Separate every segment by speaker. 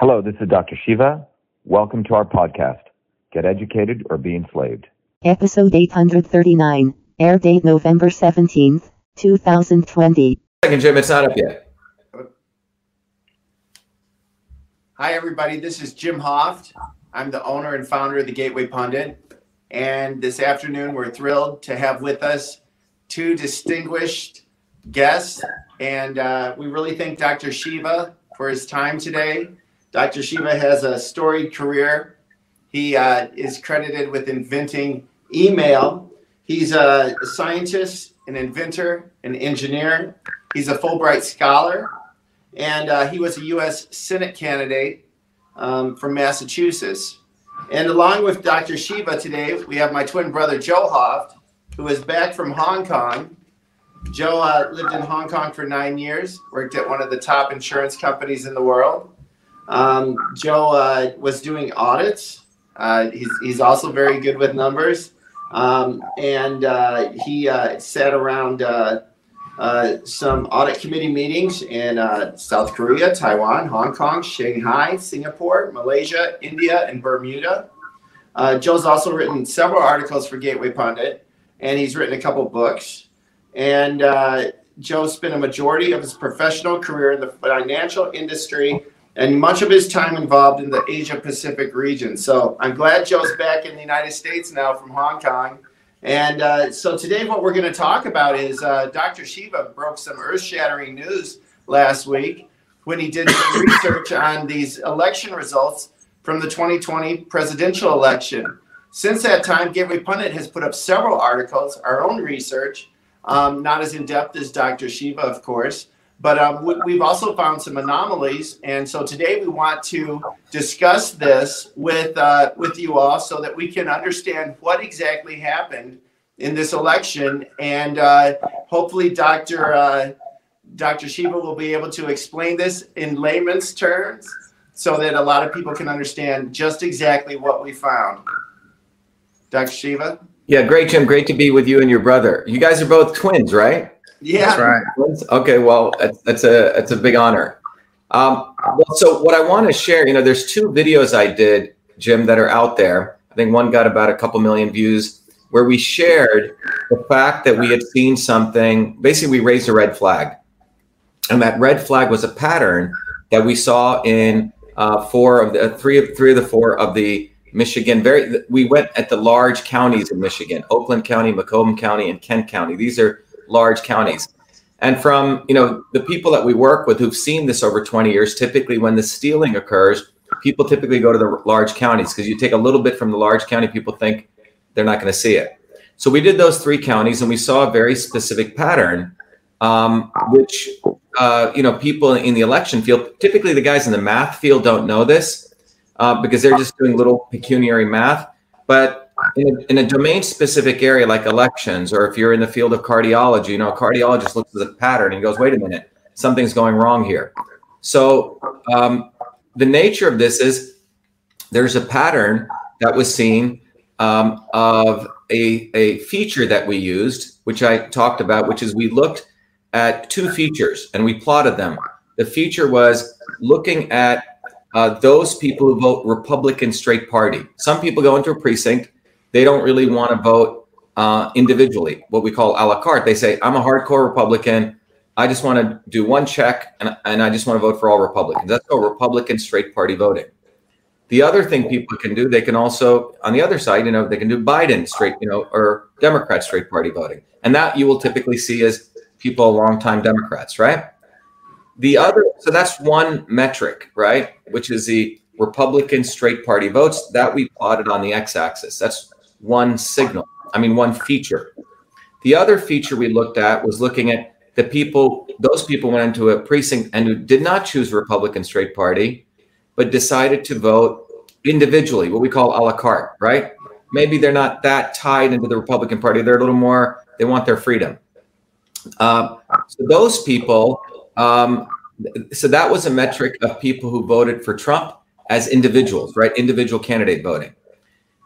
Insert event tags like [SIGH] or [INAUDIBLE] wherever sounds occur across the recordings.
Speaker 1: Hello, this is Dr. Shiva. Welcome to our podcast, Get Educated or Be Enslaved.
Speaker 2: Episode 839, air date November 17th, 2020.
Speaker 3: Second, Jim, it's not up yet.
Speaker 4: Hi, everybody. This is Jim Hoft. I'm the owner and founder of the Gateway Pundit. And this afternoon, we're thrilled to have with us two distinguished guests. And uh, we really thank Dr. Shiva for his time today. Dr. Shiva has a storied career. He uh, is credited with inventing email. He's a scientist, an inventor, an engineer. He's a Fulbright scholar, and uh, he was a U.S. Senate candidate um, from Massachusetts. And along with Dr. Shiva today, we have my twin brother Joe Hoft, who is back from Hong Kong. Joe uh, lived in Hong Kong for nine years, worked at one of the top insurance companies in the world. Um, Joe uh, was doing audits. Uh, he's, he's also very good with numbers. Um, and uh, he uh, sat around uh, uh, some audit committee meetings in South Korea, Taiwan, Hong Kong, Shanghai, Singapore, Malaysia, India, and Bermuda. Joe's also written several articles for Gateway Pundit, and he's written a couple books. And Joe spent a majority of his professional career in the financial industry and much of his time involved in the Asia Pacific region. So I'm glad Joe's back in the United States now from Hong Kong. And uh, so today, what we're going to talk about is uh, Dr. Shiva broke some earth shattering news last week when he did some [COUGHS] research on these election results from the 2020 presidential election. Since that time, Gateway Pundit has put up several articles, our own research, um, not as in depth as Dr. Shiva, of course, but um, we, have also found some anomalies, and so today we want to discuss this with uh, with you all so that we can understand what exactly happened in this election, and uh, hopefully, Dr. Uh, Dr. Shiva will be able to explain this in layman's terms so that a lot of people can understand just exactly what we found. Dr. Shiva.
Speaker 3: Yeah, great, Jim. Great to be with you and your brother. You guys are both twins, right?
Speaker 4: Yeah,
Speaker 3: that's right. Okay, well, that's, a that's a big honor. Um, well, so what I want to share, you know, there's two videos I did, Jim, that are out there. I think one got about a couple million views, where we shared the fact that we had seen something. Basically, we raised a red flag, and that red flag was a pattern that we saw in uh, four of the three of three of the four of the Michigan. Very, we went at the large counties in Michigan: Oakland County, Macomb County, and Kent County. These are large counties. And from you know the people that we work with who've seen this over 20 years, typically when the stealing occurs, people typically go to the large counties because you take a little bit from the large county, people think they're not going to see it. So we did those three counties, and we saw a very specific pattern, um, which uh, you know people in the election field, typically the guys in the math field don't know this uh, because they're just doing little pecuniary math, but in a, in a domain specific area like elections, or if you're in the field of cardiology, you know, a cardiologist looks at the pattern and goes, wait a minute, something's going wrong here. So um, the nature of this is there's a pattern that was seen um, of a, a feature that we used, which I talked about, which is we looked at two features and we plotted them. The feature was looking at uh, those people who vote Republican straight party. Some people go into a precinct they don't really want to vote uh, individually, what we call a la carte. They say, I'm a hardcore Republican. I just want to do one check and, and I just want to vote for all Republicans. That's called Republican straight party voting. The other thing people can do, they can also, on the other side, you know, they can do Biden straight, you know, or Democrat straight party voting. And that you will typically see as people, longtime Democrats, right? The other, so that's one metric, right? Which is the Republican straight party votes that we plotted on the x axis. That's one signal, I mean, one feature. The other feature we looked at was looking at the people, those people went into a precinct and who did not choose Republican straight party, but decided to vote individually, what we call a la carte, right? Maybe they're not that tied into the Republican Party. They're a little more, they want their freedom. Uh, so those people, um, so that was a metric of people who voted for Trump as individuals, right? Individual candidate voting.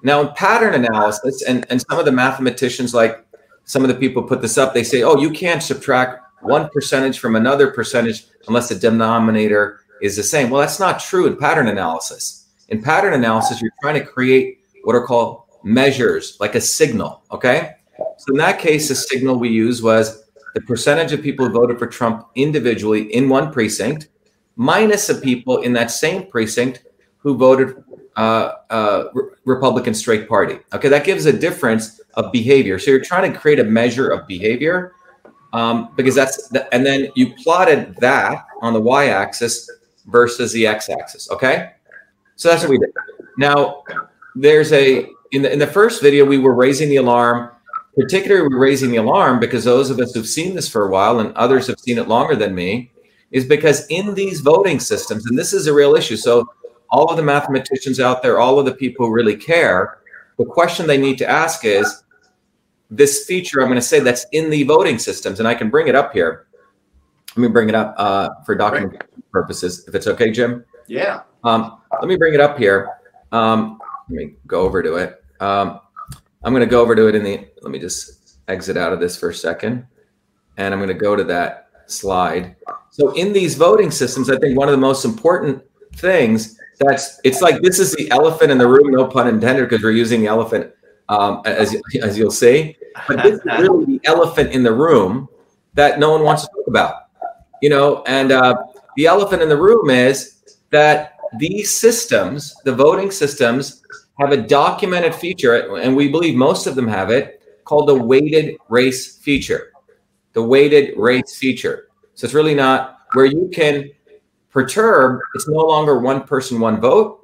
Speaker 3: Now, in pattern analysis, and, and some of the mathematicians, like some of the people put this up, they say, oh, you can't subtract one percentage from another percentage unless the denominator is the same. Well, that's not true in pattern analysis. In pattern analysis, you're trying to create what are called measures, like a signal. Okay. So in that case, the signal we used was the percentage of people who voted for Trump individually in one precinct, minus the people in that same precinct who voted uh, uh, Re- Republican straight party. Okay, that gives a difference of behavior. So you're trying to create a measure of behavior um, because that's the, and then you plotted that on the y-axis versus the x-axis. Okay, so that's what we did. Now there's a in the in the first video we were raising the alarm. Particularly, we're raising the alarm because those of us who've seen this for a while and others have seen it longer than me, is because in these voting systems, and this is a real issue. So all of the mathematicians out there, all of the people who really care, the question they need to ask is this feature I'm going to say that's in the voting systems, and I can bring it up here. Let me bring it up uh, for document purposes, if it's okay, Jim.
Speaker 4: Yeah.
Speaker 3: Um, let me bring it up here. Um, let me go over to it. Um, I'm going to go over to it in the. Let me just exit out of this for a second, and I'm going to go to that slide. So in these voting systems, I think one of the most important things that's it's like this is the elephant in the room, no pun intended, because we're using the elephant um, as as you'll see. But this is really the elephant in the room that no one wants to talk about, you know. And uh, the elephant in the room is that these systems, the voting systems, have a documented feature, and we believe most of them have it, called the weighted race feature. The weighted race feature. So it's really not where you can perturb, it's no longer one person, one vote.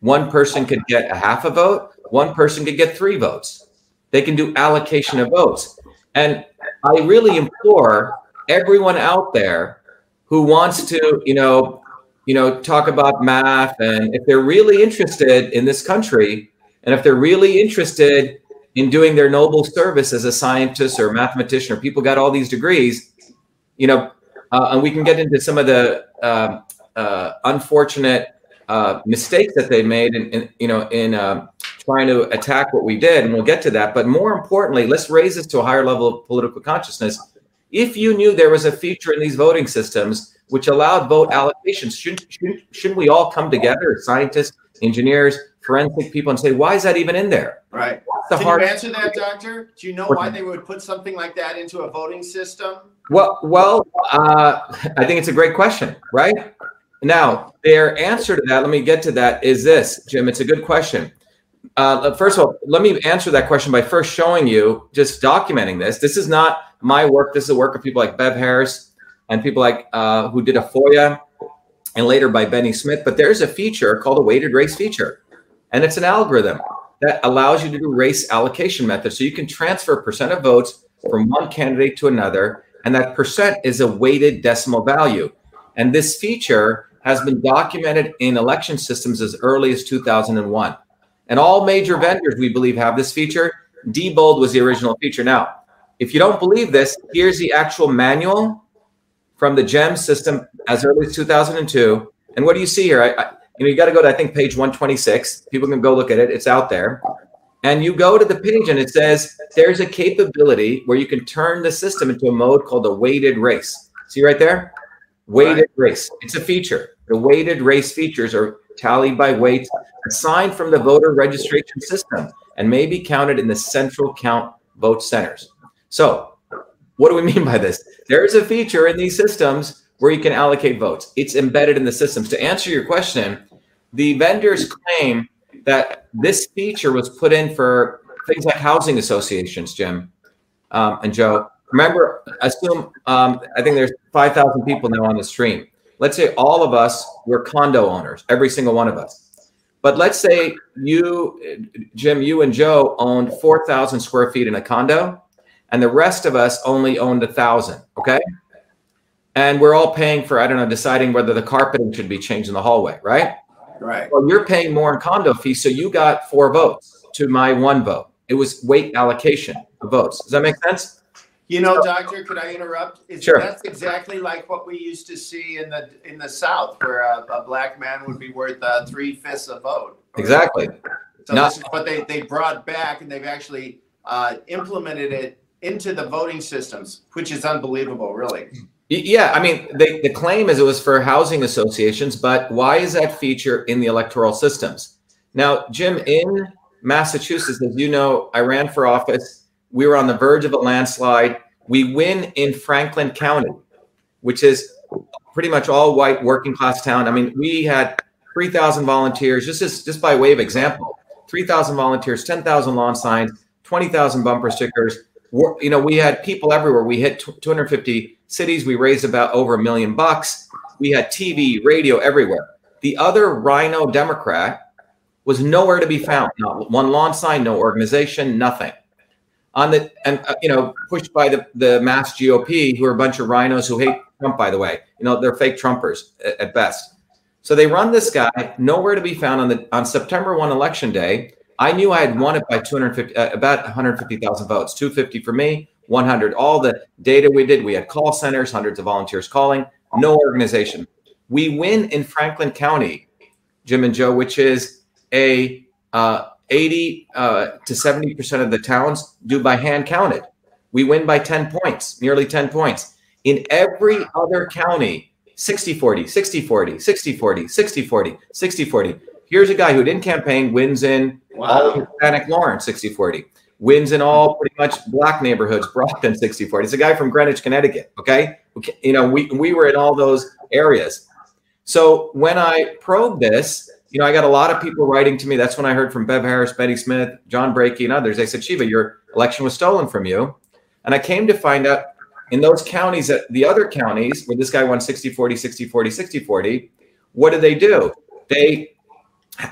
Speaker 3: One person could get a half a vote, one person could get three votes. They can do allocation of votes. And I really implore everyone out there who wants to, you know, you know, talk about math and if they're really interested in this country and if they're really interested in doing their noble service as a scientist or mathematician or people got all these degrees, you know, uh, and we can get into some of the uh, uh, unfortunate uh, mistakes that they made in, in you know in um, trying to attack what we did, and we'll get to that. But more importantly, let's raise this to a higher level of political consciousness. If you knew there was a feature in these voting systems which allowed vote allocations, shouldn't, shouldn't, shouldn't we all come together, scientists, engineers, forensic people, and say, why is that even in there?
Speaker 4: Right.
Speaker 3: the
Speaker 4: Can
Speaker 3: hard-
Speaker 4: you answer that, Doctor? Do you know why they would put something like that into a voting system?
Speaker 3: Well, well, uh, [LAUGHS] I think it's a great question, right? Now, their answer to that, let me get to that, is this, Jim. It's a good question. Uh, first of all, let me answer that question by first showing you, just documenting this. This is not my work. This is the work of people like Bev Harris and people like uh, who did a FOIA, and later by Benny Smith. But there's a feature called a weighted race feature, and it's an algorithm that allows you to do race allocation methods. So you can transfer a percent of votes from one candidate to another, and that percent is a weighted decimal value. And this feature has been documented in election systems as early as 2001. And all major vendors, we believe, have this feature. Diebold was the original feature. Now, if you don't believe this, here's the actual manual from the GEM system as early as 2002. And what do you see here? I, I, you know, you got to go to I think page 126. People can go look at it. It's out there. And you go to the page and it says there's a capability where you can turn the system into a mode called a weighted race. See right there? Weighted race. It's a feature. The weighted race features are tallied by weights assigned from the voter registration system and may be counted in the central count vote centers. So, what do we [LAUGHS] mean by this? There is a feature in these systems where you can allocate votes. It's embedded in the systems. To answer your question, the vendors claim that this feature was put in for things like housing associations, Jim um, and Joe. Remember, assume um, I think there's 5,000 people now on the stream. Let's say all of us were condo owners, every single one of us. But let's say you, Jim, you and Joe owned 4,000 square feet in a condo, and the rest of us only owned a thousand. Okay. And we're all paying for, I don't know, deciding whether the carpeting should be changed in the hallway, right?
Speaker 4: Right.
Speaker 3: Well, you're paying more in condo fees, so you got four votes to my one vote. It was weight allocation of votes. Does that make sense?
Speaker 4: You know, Doctor, could I interrupt?
Speaker 3: Sure.
Speaker 4: That's exactly like what we used to see in the in the South, where a, a black man would be worth uh, three fifths a vote.
Speaker 3: Exactly.
Speaker 4: So
Speaker 3: Not-
Speaker 4: this is what they they brought back, and they've actually uh, implemented it into the voting systems, which is unbelievable, really.
Speaker 3: Yeah, I mean, they, the claim is it was for housing associations, but why is that feature in the electoral systems? Now, Jim, in Massachusetts, as you know, I ran for office. We were on the verge of a landslide. We win in Franklin County, which is pretty much all white working class town. I mean, we had 3,000 volunteers, just as, just by way of example, 3,000 volunteers, 10,000 lawn signs, 20,000 bumper stickers. We're, you know, we had people everywhere. We hit 250 cities. We raised about over a million bucks. We had TV, radio everywhere. The other RINO Democrat was nowhere to be found. Not one lawn sign, no organization, nothing. On the and uh, you know pushed by the the mass GOP, who are a bunch of RINOs who hate Trump. By the way, you know they're fake Trumpers at, at best. So they run this guy nowhere to be found on the on September one election day. I knew I had won it by 250, uh, about 150,000 votes, 250 for me, 100. All the data we did, we had call centers, hundreds of volunteers calling, no organization. We win in Franklin County, Jim and Joe, which is a uh, 80 uh, to 70 percent of the towns do by hand counted. We win by 10 points, nearly 10 points. In every other county, 60 40, 60 40, 60 40, 60 40, 60 40. Here's a guy who didn't campaign, wins in wow. all Hispanic Lawrence 60 40, wins in all pretty much black neighborhoods, Brockton 60 40. It's a guy from Greenwich, Connecticut. Okay. You know, we, we were in all those areas. So when I probed this, you know, I got a lot of people writing to me. That's when I heard from Bev Harris, Betty Smith, John Brakey, and others. They said, Shiva, your election was stolen from you. And I came to find out in those counties that the other counties where this guy won 60 40, 60 40, 60 40, what do they do? They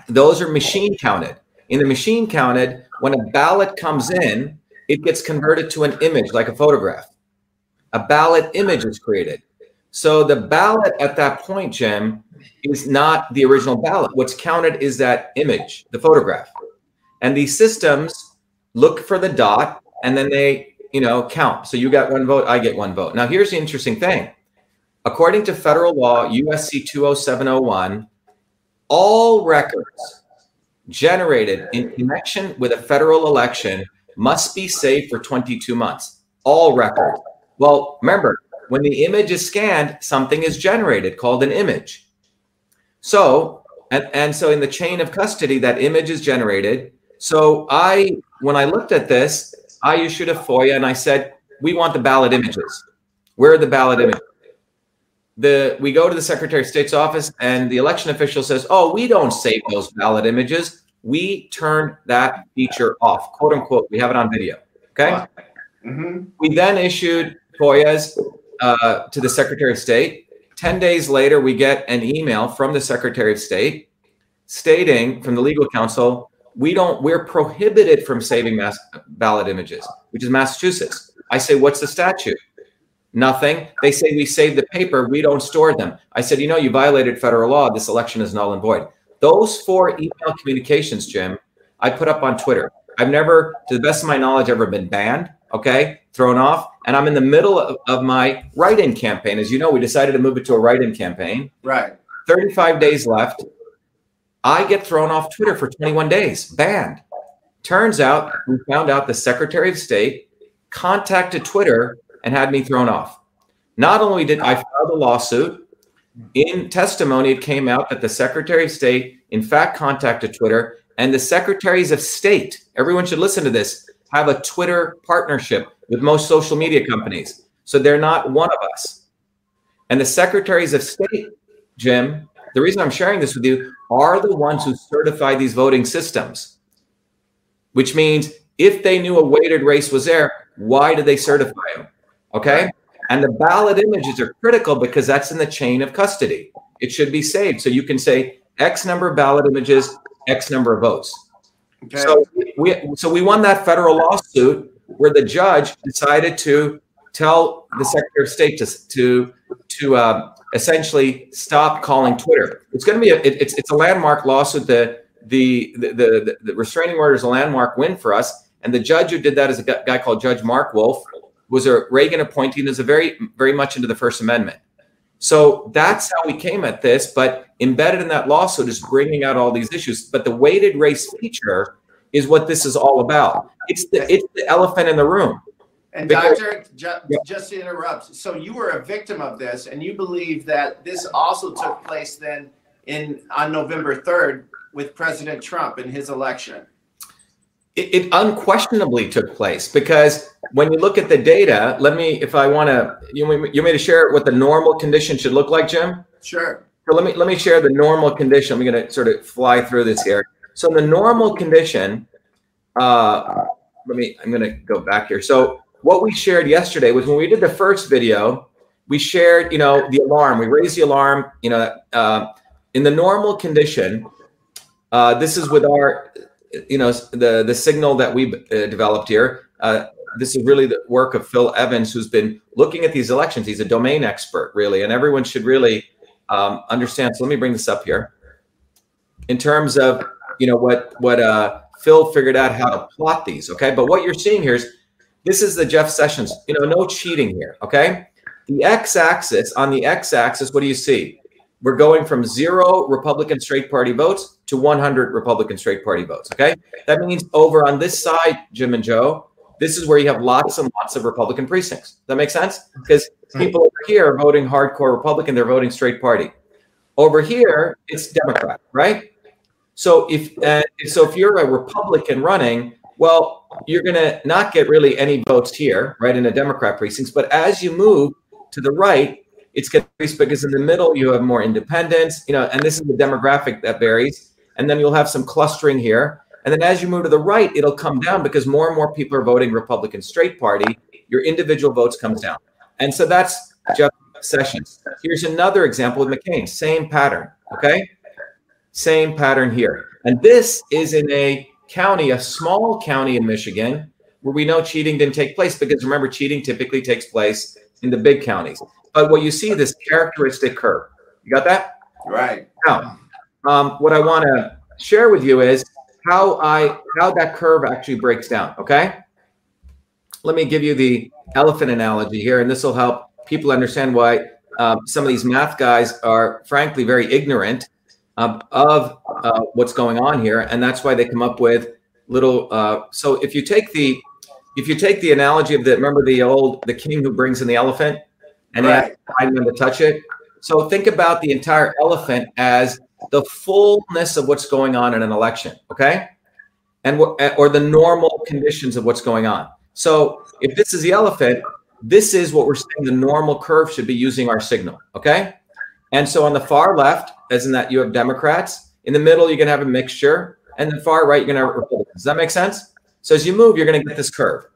Speaker 3: those are machine counted. In the machine counted, when a ballot comes in, it gets converted to an image like a photograph. A ballot image is created. So the ballot at that point, Jim, is not the original ballot. What's counted is that image, the photograph. And these systems look for the dot and then they, you know, count. So you got one vote, I get one vote. Now here's the interesting thing. According to federal law, USC 20701, all records generated in connection with a federal election must be saved for 22 months. All records. Well, remember, when the image is scanned, something is generated called an image. So, and, and so in the chain of custody, that image is generated. So I, when I looked at this, I issued a FOIA and I said, we want the ballot images. Where are the ballot images? The, we go to the Secretary of State's office and the election official says, oh, we don't save those ballot images. We turn that feature off, quote unquote. We have it on video. Okay. Mm-hmm. We then issued FOIAs uh, to the Secretary of State 10 days later, we get an email from the Secretary of State stating from the legal counsel, we don't, we're prohibited from saving mass ballot images, which is Massachusetts. I say, what's the statute? Nothing. They say we save the paper, we don't store them. I said, you know, you violated federal law. This election is null and void. Those four email communications, Jim, I put up on Twitter. I've never, to the best of my knowledge, ever been banned. Okay thrown off. And I'm in the middle of, of my write in campaign. As you know, we decided to move it to a write in campaign.
Speaker 4: Right.
Speaker 3: 35 days left. I get thrown off Twitter for 21 days, banned. Turns out we found out the Secretary of State contacted Twitter and had me thrown off. Not only did I file the lawsuit, in testimony, it came out that the Secretary of State, in fact, contacted Twitter, and the Secretaries of State, everyone should listen to this, have a Twitter partnership with most social media companies. So they're not one of us. And the secretaries of state, Jim, the reason I'm sharing this with you are the ones who certify these voting systems, which means if they knew a weighted race was there, why did they certify them? Okay. And the ballot images are critical because that's in the chain of custody. It should be saved. So you can say X number of ballot images, X number of votes. Okay. So we so we won that federal lawsuit where the judge decided to tell the Secretary of State to to to uh, essentially stop calling Twitter. It's going to be a, it, it's it's a landmark lawsuit. The, the the, the the restraining order is a landmark win for us. And the judge who did that is a guy called Judge Mark Wolf, was a Reagan appointee and is a very very much into the First Amendment. So that's how we came at this. But embedded in that lawsuit is bringing out all these issues. But the weighted race feature is what this is all about. It's the it's the elephant in the room.
Speaker 4: And
Speaker 3: Because-
Speaker 4: doctor, ju-
Speaker 3: Yeah.
Speaker 4: just to interrupt, so you were a victim of this, and you believe that this also took place then in on November third with President Trump in his election.
Speaker 3: It, it unquestionably took place because when you look at the data, let me, if I want to, you you want me to share what the normal condition should look like, Jim?
Speaker 4: Sure.
Speaker 3: So let me let me share the normal condition. I'm going to sort of fly through this here. So the normal condition, uh, let me. I'm going to go back here. So what we shared yesterday was when we did the first video, we shared, you know, the alarm. We raised the alarm. You know, uh, in the normal condition, uh, this is with our, you know, the the signal that we uh, developed here. Uh, this is really the work of Phil Evans, who's been looking at these elections. He's a domain expert, really, and everyone should really um, understand. So let me bring this up here. In terms of you know what what uh, Phil figured out how to plot these. Okay, but what you're seeing here is this is the Jeff Sessions. You know, no cheating here. Okay, the x-axis on the x-axis. What do you see? We're going from zero Republican straight party votes to 100 Republican straight party votes. Okay, that means over on this side, Jim and Joe, this is where you have lots and lots of Republican precincts. Does that make sense? Because people over here are voting hardcore Republican, they're voting straight party. Over here, it's Democrat, right? So if uh, so, if you're a Republican running, well, you're going to not get really any votes here, right, in the Democrat precincts. But as you move to the right, it's going to increase because in the middle you have more independents, you know, and this is the demographic that varies. And then you'll have some clustering here. And then as you move to the right, it'll come down because more and more people are voting Republican straight party. Your individual votes comes down. And so that's Jeff Sessions. Here's another example with McCain, same pattern. Okay. Same pattern here. And this is in a county, a small county in Michigan, where we know cheating didn't take place because remember, cheating typically takes place in the big counties. But what you see this characteristic curve. You got that?
Speaker 4: Right.
Speaker 3: Now, um, what I want to share with you is how I how that curve actually breaks down. Okay. Let me give you the elephant analogy here, and this will help people understand why um, some of these math guys are frankly very ignorant of uh, what's going on here, and that's why they come up with little. Uh, so if you take the if you take the analogy of the remember the old the king who brings in the elephant, and
Speaker 4: Right.
Speaker 3: them to touch it. So think about the entire elephant as the fullness of what's going on in an election, okay? And eh, or the normal conditions of what's going on. So if this is the elephant, this is what we're saying the normal curve should be using our signal, okay? And so on the far left, as in that you have Democrats, in the middle you're to have a mixture, and the far right you're to have Republicans. Does that make sense? So as you move, you're to get this curve.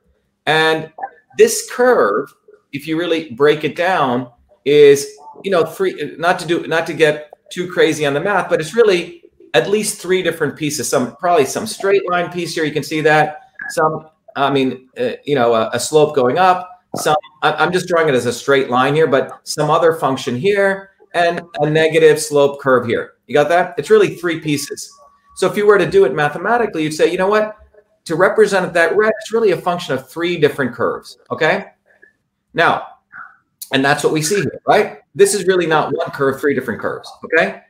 Speaker 3: And this curve, if you really break it down, is you know three not to do not to get too crazy on the math, but it's really at least three different pieces. Some probably some straight line piece here. You can see that. Some, I mean, uh, you know, a, a slope going up. Some, I- I'm just drawing it as a straight line here, but some other function here and a negative slope curve here. You got that? It's really three pieces. So if you were to do it mathematically, you'd say, you know what? To represent that red, it's really a function of three different curves. Okay. Now, and that's what we see here, right? This is really not one curve, three different curves. Okay.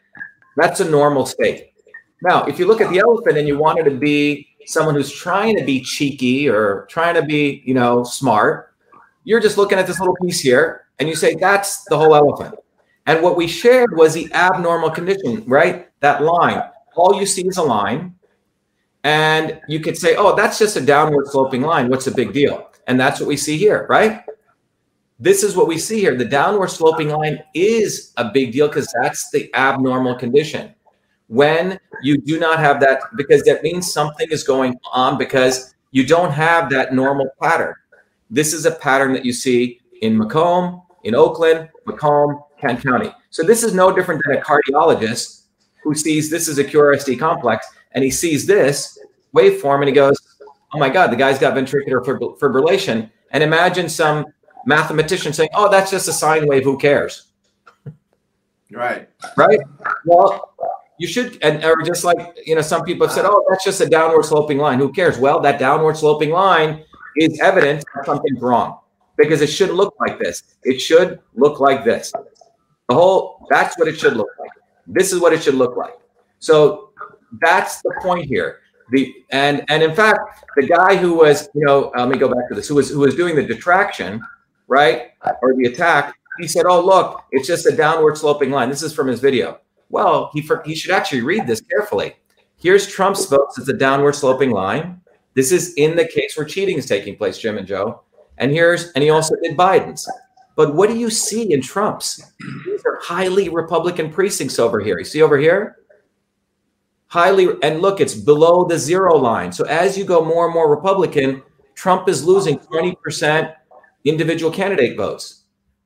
Speaker 3: That's a normal state. Now, if you look at the elephant and you wanted to be someone who's trying to be cheeky or trying to be, you know, smart, you're just looking at this little piece here and you say, that's the whole elephant. And what we shared was the abnormal condition, right? That line. All you see is a line. And you could say, oh, that's just a downward sloping line. What's the big deal? And that's what we see here, right? This is what we see here. The downward sloping line is a big deal because that's the abnormal condition. When you do not have that, because that means something is going on because you don't have that normal pattern. This is a pattern that you see in Macomb, in Oakland, Macomb, Kent County. So this is no different than a cardiologist who sees this is a QRST complex and he sees this waveform and he goes, oh my God, the guy's got ventricular fibrillation. And imagine some mathematician saying, oh, that's just a sine wave. Who cares?
Speaker 4: Right.
Speaker 3: Right? Well, you should, and or just like, you know, some people have said, oh, that's just a downward sloping line. Who cares? Well, that downward sloping line is evidence that something's wrong because it should look like this. It should look like this. The whole, that's what it should look like. This is what it should look like. So that's the point here. the and and in fact, the guy who was, you know, uh, let me go back to this, who was who was doing the detraction, right, or the attack, he said, "Oh, look, it's just a downward sloping line." This is from his video. Well, he he should actually read this carefully. Here's Trump's votes as a downward sloping line. This is in the case where cheating is taking place, Jim and Joe. And here's and he also did Biden's. But what do you see in Trump's? These are highly Republican precincts over here. You see over here? Highly, and look, it's below the zero line. So as you go more and more Republican, Trump is losing 20% individual candidate votes.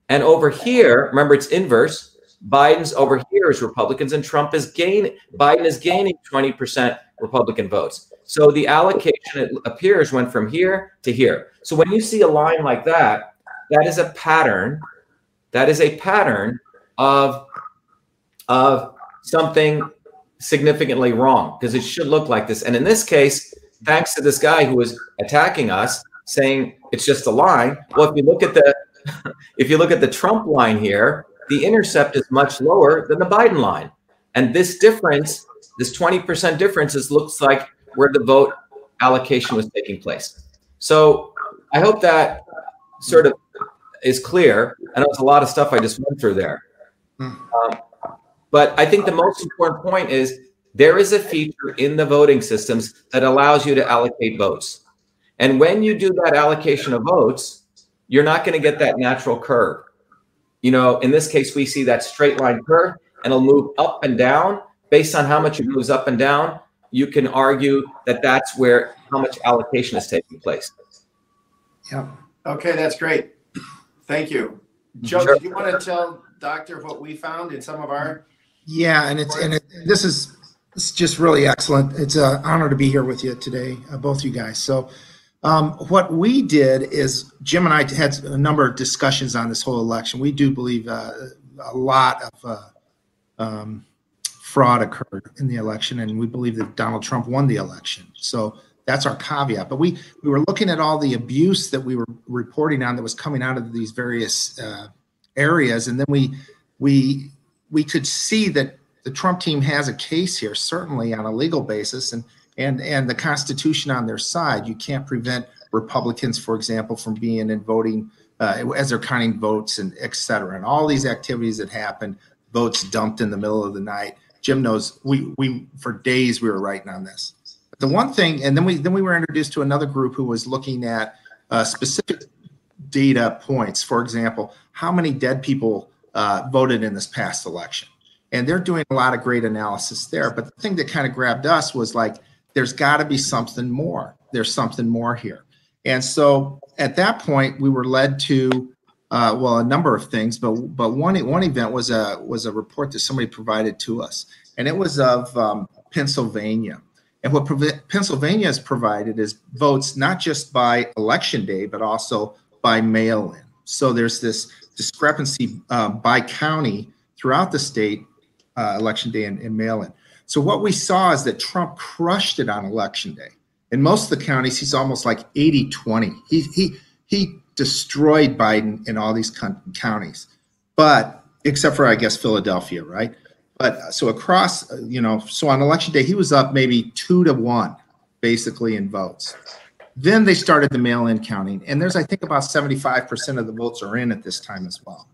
Speaker 3: And over here, remember it's inverse. Biden's over here is Republicans, and Trump is gaining. Biden is gaining 20% Republican votes. So the allocation it appears went from here to here. So when you see a line like that, that is a pattern. That is a pattern of of something significantly wrong because it should look like this. And in this case, thanks to this guy who was attacking us, saying it's just a line. Well, if you look at the [LAUGHS] if you look at the Trump line here, the intercept is much lower than the Biden line. And this difference, this 20% difference, is looks like where the vote allocation was taking place. So I hope that sort of is clear. I know it's a lot of stuff I just went through there. Hmm. Um, but I think the most important point is there is a feature in the voting systems that allows you to allocate votes. And when you do that allocation of votes, you're not going to get that natural curve. You know, in this case, we see that straight line curve and it'll move up and down based on how much it moves up and down. You can argue that that's where how much allocation is taking place.
Speaker 4: Yeah. Okay, that's great. Thank you. Joe, sure. do you want to tell Doctor what we found in some of our?
Speaker 5: Yeah, and it's and it, this is it's just really excellent. It's an honor to be here with you today, uh, both you guys. So, um, what we did is Jim and I had a number of discussions on this whole election. We do believe uh, a lot of uh, um, fraud occurred in the election, and we believe that Donald Trump won the election. So that's our caveat. But we we were looking at all the abuse that we were reporting on that was coming out of these various uh, areas, and then we we we could see that the Trump team has a case here, certainly on a legal basis, and and and the Constitution on their side. You can't prevent Republicans, for example, from being and voting uh, as they're counting votes and et cetera, and all these activities that happened, votes dumped in the middle of the night. Jim knows we we for days we were writing on this the one thing, and then we then we were introduced to another group who was looking at uh, specific data points. For example, how many dead people uh, voted in this past election, and they're doing a lot of great analysis there. But the thing that kind of grabbed us was like, there's got to be something more. There's something more here, and so at that point, we were led to. Uh, well, a number of things, but but one one event was a was a report that somebody provided to us, and it was of um, Pennsylvania, and what Pennsylvania has provided is votes not just by election day, but also by mail in. So there's this discrepancy uh, by county throughout the state, uh, election day and, and mail in. So what we saw is that Trump crushed it on election day. In most of the counties, he's almost like 80 20. He, he, he destroyed Biden in all these counties, but except for, I guess, Philadelphia, right? But so across, you know, so on election day, he was up maybe two to one, basically in votes. Then they started the mail-in counting, and there's I think about 75% of the votes are in at this time as well.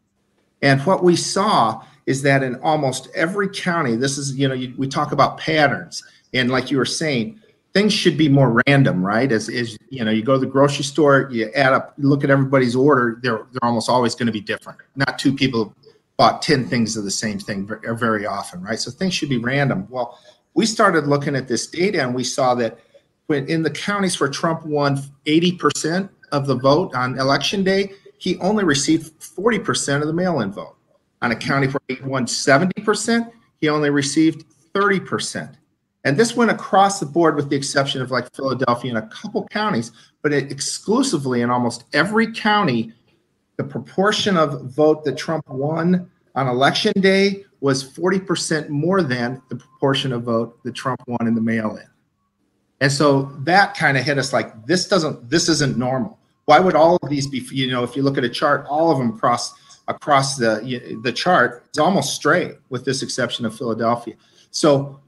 Speaker 5: And what we saw is that in almost every county, this is you know you, we talk about patterns, and like you were saying, things should be more random, right? As, as you know, you go to the grocery store, you add up, you look at everybody's order, they're they're almost always going to be different. Not two people bought 10 things of the same thing uh, very often, right? So things should be random. Well, we started looking at this data and we saw that when in the counties where Trump won 80% of the vote on election day, he only received 40% of the mail in vote. On a county where he won 70%, he only received 30%. And this went across the board with the exception of like Philadelphia and a couple counties, but it exclusively in almost every county the proportion of vote that Trump won on election day was 40% more than the proportion of vote that Trump won in the mail in. And so that kind of hit us like this doesn't this isn't normal. Why would all of these be you know if you look at a chart all of them across across the the chart is almost straight with this exception of Philadelphia. So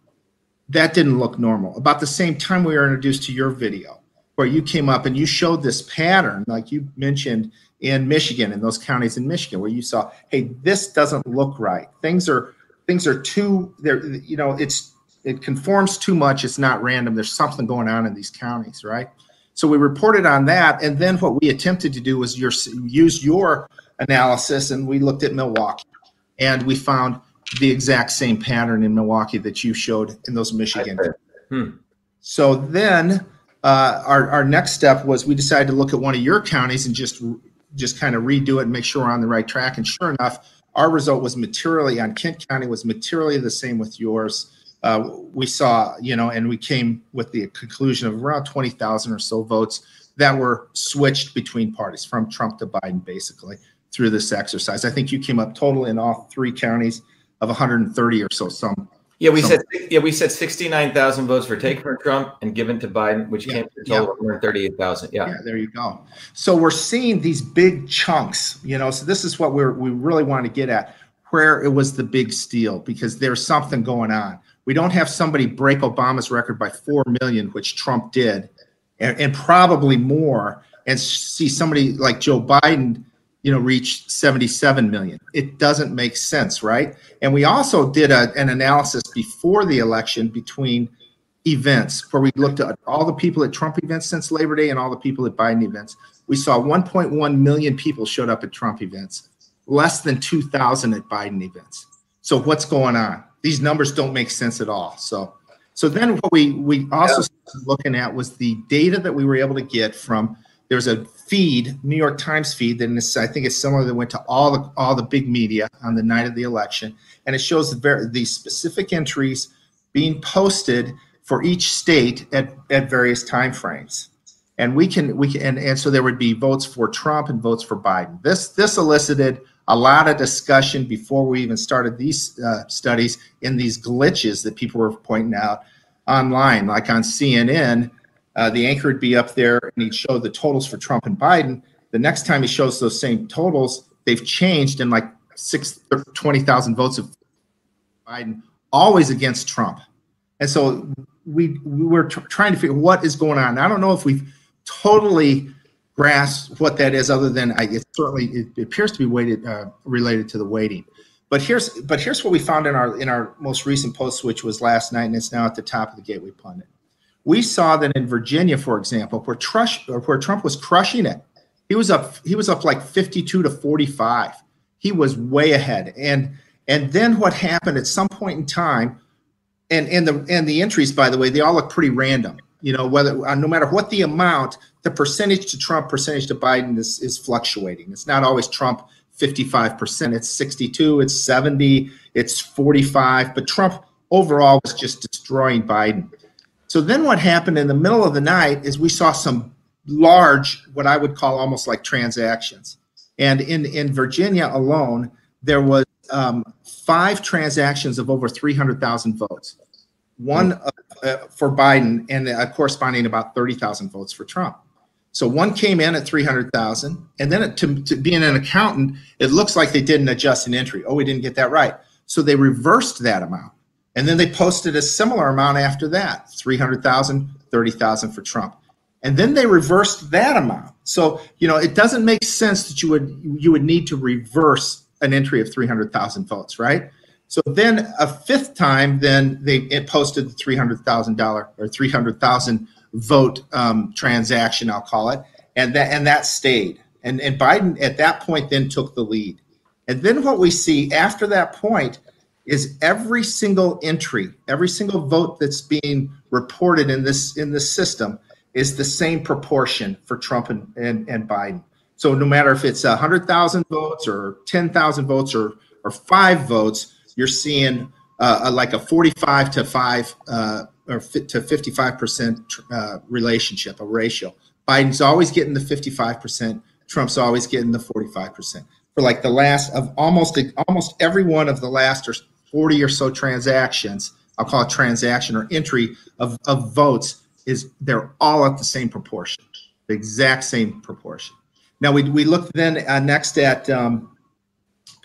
Speaker 5: that didn't look normal. About the same time, we were introduced to your video where you came up and you showed this pattern, like you mentioned in Michigan, in those counties in Michigan, where you saw, hey, this doesn't look right. Things are things are too there. You know, it's it conforms too much. It's not random. There's something going on in these counties, right? So we reported on that, and then what we attempted to do was your, use your analysis, and we looked at Milwaukee, and we found the exact same pattern in Milwaukee that you showed in those Michigan. Hmm. So then uh, our, our next step was we decided to look at one of your counties and just just kind of redo it and make sure we're on the right track. And sure enough, our result was materially on Kent County was materially the same with yours. Uh, we saw, you know, and we came with the conclusion of around 20,000 or so votes that were switched between parties from Trump to Biden, basically through this exercise. I think you came up total in all three counties of 130 or so. Some
Speaker 3: yeah, we said yeah, we said sixty nine thousand votes for taken from Trump and given to Biden, which yeah, came to total yeah. of one hundred thirty eight thousand. Yeah.
Speaker 5: yeah, there you go. So we're seeing these big chunks, you know. So this is what we're we really want to get at, where it was the big steal, because there's something going on. We don't have somebody break Obama's record by four million, which Trump did, and, and probably more, and see somebody like Joe Biden you know reach 77 million. It doesn't make sense right? And we also did a, an analysis before the election between events where we looked at all the people at trump events since labor day and all the people at biden events. We saw 1.1 million people showed up at trump events less than 2000 at biden events. So what's going on? These numbers don't make sense at all. So so then what we we also yeah. looking at was the data that we were able to get from there's a feed, New York Times feed, is, I think it's similar that went to all the all the big media on the night of the election, and it shows the, the specific entries being posted for each state at, at various time frames. And we can we can and, and so there would be votes for Trump and votes for Biden. This this elicited a lot of discussion before we even started these uh, studies in these glitches that people were pointing out online, like on CNN uh, the anchor would be up there and he'd show the totals for Trump and Biden. The next time he shows those same totals, they've changed in like six, 20,000 votes of Biden, always against Trump. And so we, we were trying to figure what is going on. I don't know if we've totally grasped what that is, other than I, it certainly it, it appears to be weighted uh, related to the weighting. But here's but here's what we found in our in our most recent post, which was last night, and it's now at the top of the Gateway Pundit we saw that in Virginia, for example, where, Trush, where Trump was crushing it, he was up he was up like 52 to 45. He was way ahead. And and then what happened at some point in time, and and the and the entries, by the way, they all look pretty random. You know, whether uh, no matter what the amount, the percentage to Trump, percentage to Biden is is fluctuating. It's not always Trump 55%. It's 62, it's 70, it's 45. But Trump overall was just destroying Biden. So then what happened in the middle of the night is we saw some large, what I would call almost like transactions. And in, in Virginia alone, there was um, five transactions of over 300,000 votes. One uh, uh, for Biden and uh, corresponding about 30,000 votes for Trump. So one came in at 300,000 and then to, to being an accountant, it looks like they didn't adjust an entry. Oh, we didn't get that right. So they reversed that amount. And then they posted a similar amount after that 300,000, 30,000 for Trump. And then they reversed that amount. So, you know, it doesn't make sense that you would you would need to reverse an entry of 300,000 votes, right? So then a fifth time, then they it posted the $300,000 or 300,000 vote um, transaction, I'll call it. And that, and that stayed. And, and Biden at that point then took the lead. And then what we see after that point is every single entry, every single vote that's being reported in this in this system is the same proportion for Trump and, and, and Biden. So no matter if it's 100,000 votes or 10,000 votes or, or five votes, you're seeing uh, like a 45 to 5 uh, or to 55% uh, relationship, a ratio. Biden's always getting the 55%, Trump's always getting the 45%. For like the last of almost almost every one of the last or 40 or so transactions, I'll call it transaction or entry of, of votes, is they're all at the same proportion, the exact same proportion. Now, we, we looked then uh, next at um,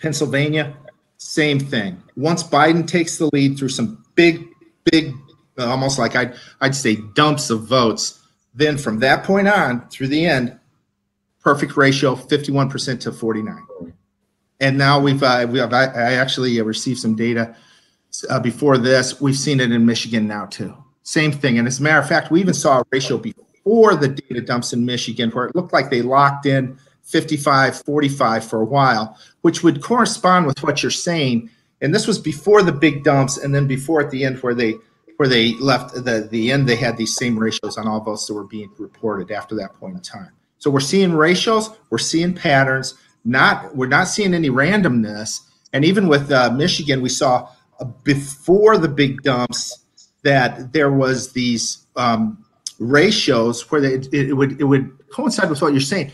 Speaker 5: Pennsylvania, same thing. Once Biden takes the lead through some big, big almost like I'd I'd say dumps of votes. Then from that point on through the end, perfect ratio, fifty-one percent to forty-nine. And now we've uh, we have I, I actually received some data uh, before this. We've seen it in Michigan now too. Same thing. And as a matter of fact, we even saw a ratio before the data dumps in Michigan where it looked like they locked in 55 45 for a while, which would correspond with what you're saying. And this was before the big dumps, and then before at the end where they where they left the the end they had these same ratios on all votes that were being reported after that point in time. So we're seeing ratios, we're seeing patterns. Not we're not seeing any randomness. And even with uh, Michigan, we saw uh, before the big dumps that there was these um, ratios where they, it, it would it would coincide with what you're saying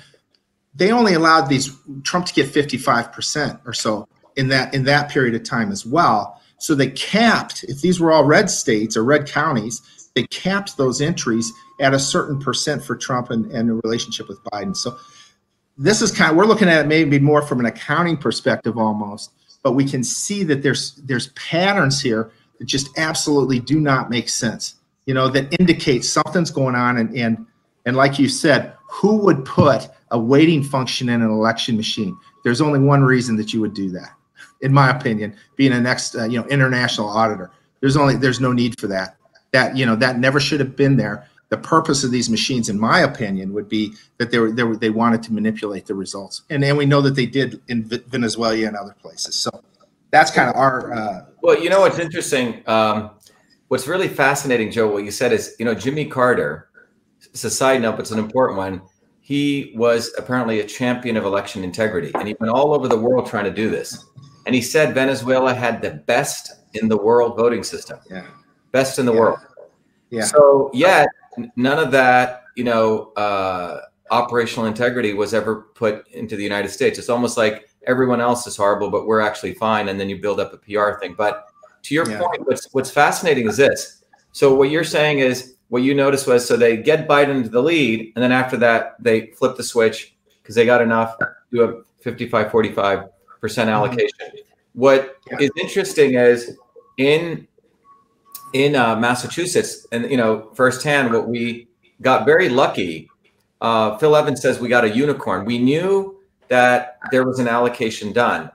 Speaker 5: they only allowed these Trump to get 55% or so in that in that period of time as well. So they capped, if these were all red states or red counties, they capped those entries at a certain percent for Trump and, and a relationship with Biden. So this is kind of we're looking at it maybe more from an accounting perspective almost, but we can see that there's there's patterns here that just absolutely do not make sense. You know, that indicate something's going on and and and like you said, who would put a weighting function in an election machine. There's only one reason that you would do that, in my opinion. Being a next, uh, you know, international auditor, there's only there's no need for that. That you know that never should have been there. The purpose of these machines, in my opinion, would be that they were they, were, they wanted to manipulate the results, and and we know that they did in Venezuela and other places. So that's kind of our. Uh,
Speaker 3: well, you know what's interesting. Um, what's really fascinating, Joe, what you said is, you know, Jimmy Carter. It's a side note, but it's an important one he was apparently a champion of election integrity and he went all over the world trying to do this and he said venezuela had the best in the world voting system
Speaker 5: yeah
Speaker 3: best in the
Speaker 5: yeah.
Speaker 3: world
Speaker 5: yeah
Speaker 3: so yet none of that you know uh, operational integrity was ever put into the united states it's almost like everyone else is horrible but we're actually fine and then you build up a pr thing but to your yeah. point what's what's fascinating is this so what you're saying is what you noticed was so they get Biden into the lead, and then after that, they flip the switch because they got enough, do a 55 45% mm-hmm. allocation. Mm-hmm. What yeah. is interesting is in in uh, Massachusetts, and you know, firsthand, what we got very lucky. Uh, Phil Evans says we got a unicorn. We knew that there was an allocation done,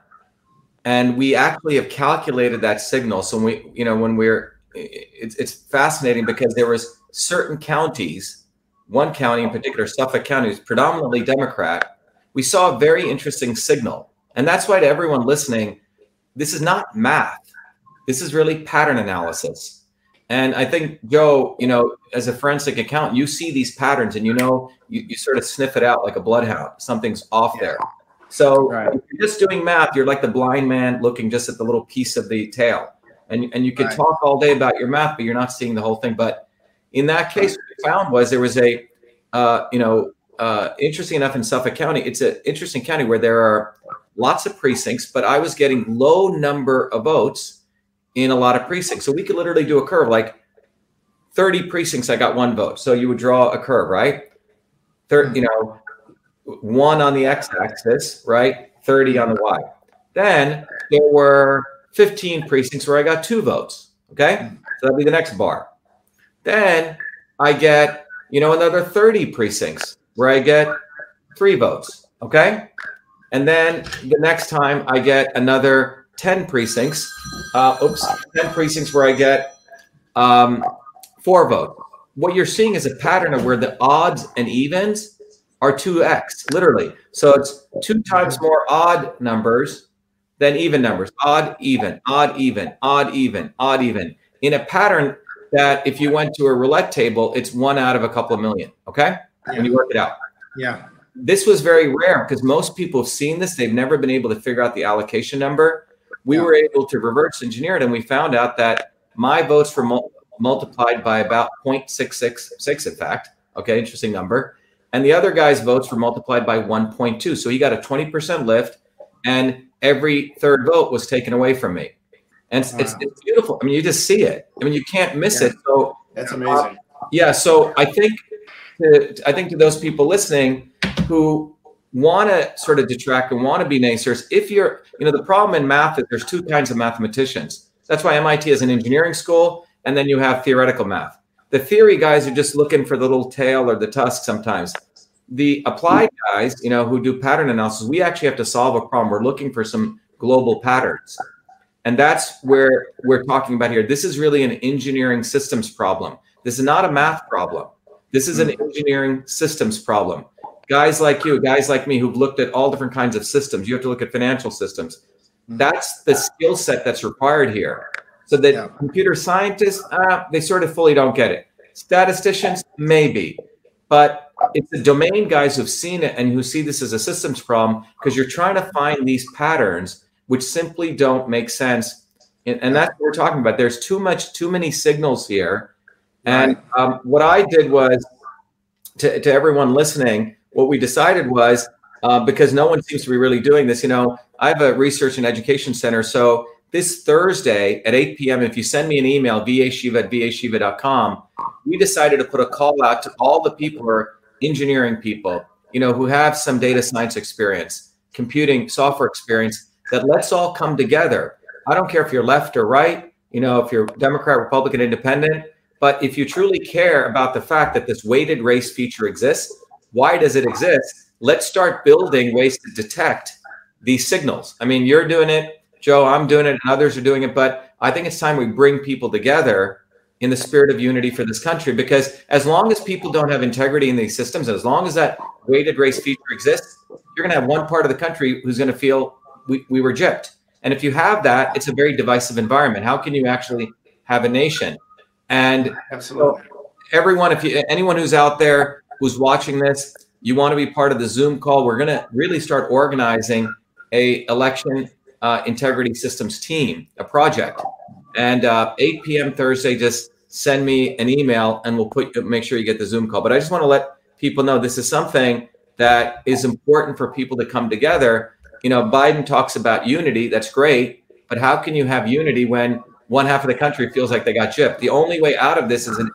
Speaker 3: and we actually have calculated that signal. So we, you know, when we're, it's, it's fascinating because there was certain counties, one county in particular, Suffolk County, is predominantly Democrat, we saw a very interesting signal. And that's why to everyone listening, this is not math. This is really pattern analysis. And I think, Joe, you know, as a forensic accountant, you see these patterns and you know, you, you sort of sniff it out like a bloodhound. Something's off there. So right. if you're just doing math, you're like the blind man looking just at the little piece of the tail. And, and you could right. talk all day about your math, but you're not seeing the whole thing. But in that case, what we found was there was a, uh, you know, uh, interesting enough in Suffolk County, it's an interesting county where there are lots of precincts, but I was getting low number of votes in a lot of precincts. So we could literally do a curve like 30 precincts, I got one vote. So you would draw a curve, right? Third, hmm. you know, one on the x-axis, right? 30 on the y. Then there were 15 precincts where I got two votes. Okay. Hmm. So that'd be the next bar. Then I get, you know, another 30 precincts where I get three votes. Okay. And then the next time I get another 10 precincts. Uh, oops, 10 precincts where I get um, four votes. What you're seeing is a pattern of where the odds and evens are 2x, literally. So it's two times more odd numbers than even numbers. Odd, even, odd, even, odd, even, odd, even. In a pattern that if you went to a roulette table, it's one out of a couple of million. Okay. Yeah. When you work it out.
Speaker 5: Yeah.
Speaker 3: This was very rare because most people have seen this. They've never been able to figure out the allocation number. We yeah. were able to reverse engineer it and we found out that my votes were mul- multiplied by about 0.666, in fact. Okay. Interesting number. And the other guy's votes were multiplied by 1.2. So he got a 20% lift and every third vote was taken away from me and it's, wow. it's, it's, beautiful. I mean, you just see it. I mean, you can't miss
Speaker 4: yeah.
Speaker 3: it. So
Speaker 4: that's amazing. Uh,
Speaker 3: yeah. So I think to, I think to those people listening who want to sort of detract and want to be naysayers, if you're, you know, the problem in math is there's two kinds of mathematicians. That's why MIT is an engineering school, and then you have theoretical math. The theory guys are just looking for the little tail or the tusk sometimes. The applied guys, you know, who do pattern analysis, we actually have to solve a problem. We're looking for some global patterns. And that's where we're talking about here. This is really an engineering systems problem. This is not a math problem. This is an mm. engineering systems problem. Guys like you, guys like me who've looked at all different kinds of systems, you have to look at financial systems. That's the skill set that's required here. So that
Speaker 5: Yeah.
Speaker 3: computer scientists, uh, they sort of fully don't get it. Statisticians, maybe. But it's the domain guys who've seen it and who see this as a systems problem because you're trying to find these patterns which simply don't make sense. And, and that's what we're talking about. There's too much, too many signals here. And um, what I did was to, to everyone listening, what we decided was uh, because no one seems to be really doing this, you know, I have a research and education center. So this Thursday at 8 p.m., if you send me an email, vashiva at vashiva.com, we decided to put a call out to all the people who are engineering people, you know, who have some data science experience, computing software experience, that let's all come together. I don't care if you're left or right, you know, if you're Democrat, Republican, Independent, but if you truly care about the fact that this weighted race feature exists, why does it exist? Let's start building ways to detect these signals. I mean, you're doing it, Joe, I'm doing it, and others are doing it, but I think it's time we bring people together in the spirit of unity for this country because as long as people don't have integrity in these systems, as long as that weighted race feature exists, you're going to have one part of the country who's going to feel we, we were gypped. And if you have that, it's a very divisive environment. How can you actually have a nation? And
Speaker 4: Absolutely.
Speaker 3: everyone, if you anyone who's out there who's watching this, you want to be part of the Zoom call. We're going to really start organizing a election uh, integrity systems team, a project. And uh, 8 p.m. Thursday, just send me an email, and we'll put make sure you get the Zoom call. But I just want to let people know this is something that is important for people to come together. You know, Biden talks about unity. That's great, but how can you have unity when one half of the country feels like they got gypped? The only way out of this is an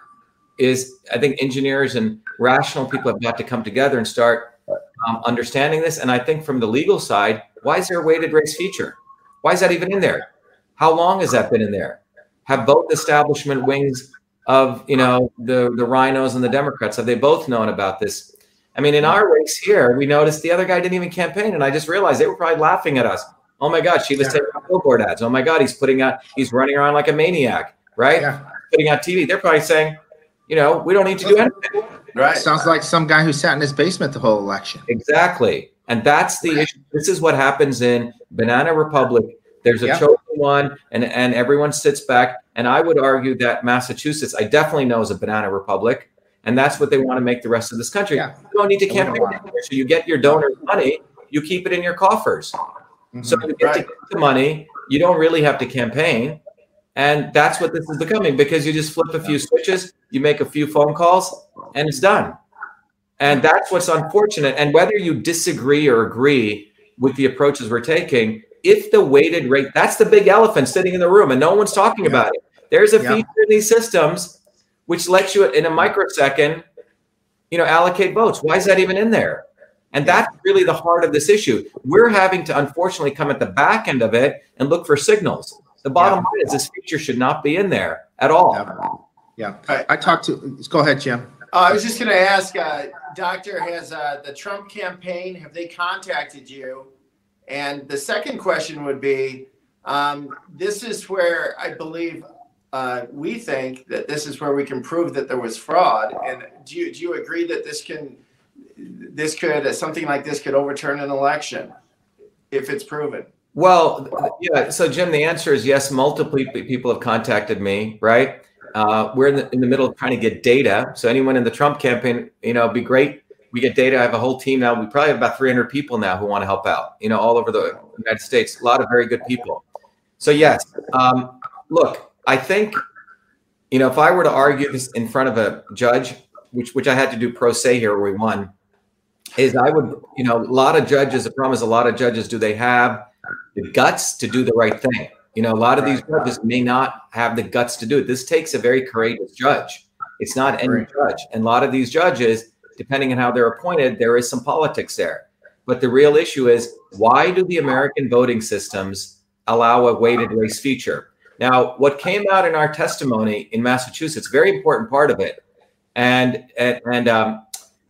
Speaker 3: is I think engineers and rational people have got to come together and start um, understanding this. And I think from the legal side, why is there a weighted race feature? Why is that even in there? How long has that been in there? Have both establishment wings of you know the the RINOs and the Democrats have they both known about this? I mean, in our race here, we noticed the other guy didn't even campaign, and I just realized they were probably laughing at us. Oh my God, she was
Speaker 5: Yeah.
Speaker 3: taking out billboard ads. Oh my God, he's putting out, he's running around like a maniac, right?
Speaker 5: Yeah.
Speaker 3: Putting out TV. They're probably saying, you know, we don't need to do anything.
Speaker 4: Right.
Speaker 5: Sounds like some guy who sat in his basement the whole election.
Speaker 3: Exactly. And that's the issue. This is what happens in Banana Republic. There's a
Speaker 5: Yeah.
Speaker 3: chosen one, and, and everyone sits back. And I would argue that Massachusetts, I definitely know, is a banana republic. And that's what they want to make the rest of this country.
Speaker 5: Yeah.
Speaker 3: You don't need to
Speaker 5: And we don't
Speaker 3: campaign.
Speaker 5: want it.
Speaker 3: anymore. So you get your donor money, you keep it in your coffers. So
Speaker 5: Mhm.
Speaker 3: you get to get the money. You don't really have to campaign. And that's what this is becoming because you just flip a few switches, you make a few phone calls, and it's done. And that's what's unfortunate. And whether you disagree or agree with the approaches we're taking, if the weighted rate, that's the big elephant sitting in the room and no one's talking
Speaker 5: Yeah.
Speaker 3: about it. There's a
Speaker 5: Yeah.
Speaker 3: feature in these systems which lets you in a microsecond, you know, allocate votes. Why is that even in there? And that's really the heart of this issue. We're having to unfortunately come at the back end of it and look for signals. The bottom line is this feature should not be in there at all.
Speaker 5: Yeah.
Speaker 4: Right.
Speaker 5: I talked to, go ahead, Jim.
Speaker 4: Uh, I was just going to ask, uh, Doctor, has uh, the Trump campaign have they contacted you? And the second question would be, um, this is where I believe uh, we think that this is where we can prove that there was fraud. And do you do you agree that this can this could something like this could overturn an election if it's proven?
Speaker 3: Well, yeah. So, Jim, the answer is yes. Multiple people have contacted me, right? Uh, we're in the, in the middle of trying to get data. So, anyone in the Trump campaign, you know, be great. We get data. I have a whole team now. We probably have about 300 people now who want to help out, you know, all over the United States. A lot of very good people. So, yes. Um, look, I think, you know, if I were to argue this in front of a judge, which which I had to do pro se here, where we won, is I would, you know, a lot of judges. The problem is a lot of judges. Do they have the guts to do the right thing. You know, a lot of these judges may not have the guts to do it. This takes a very courageous judge. It's not any judge. And a lot of these judges, depending on how they're appointed, there is some politics there. But the real issue is why do the American voting systems allow a weighted race feature? Now, what came out in our testimony in Massachusetts, very important part of it, and and, and um,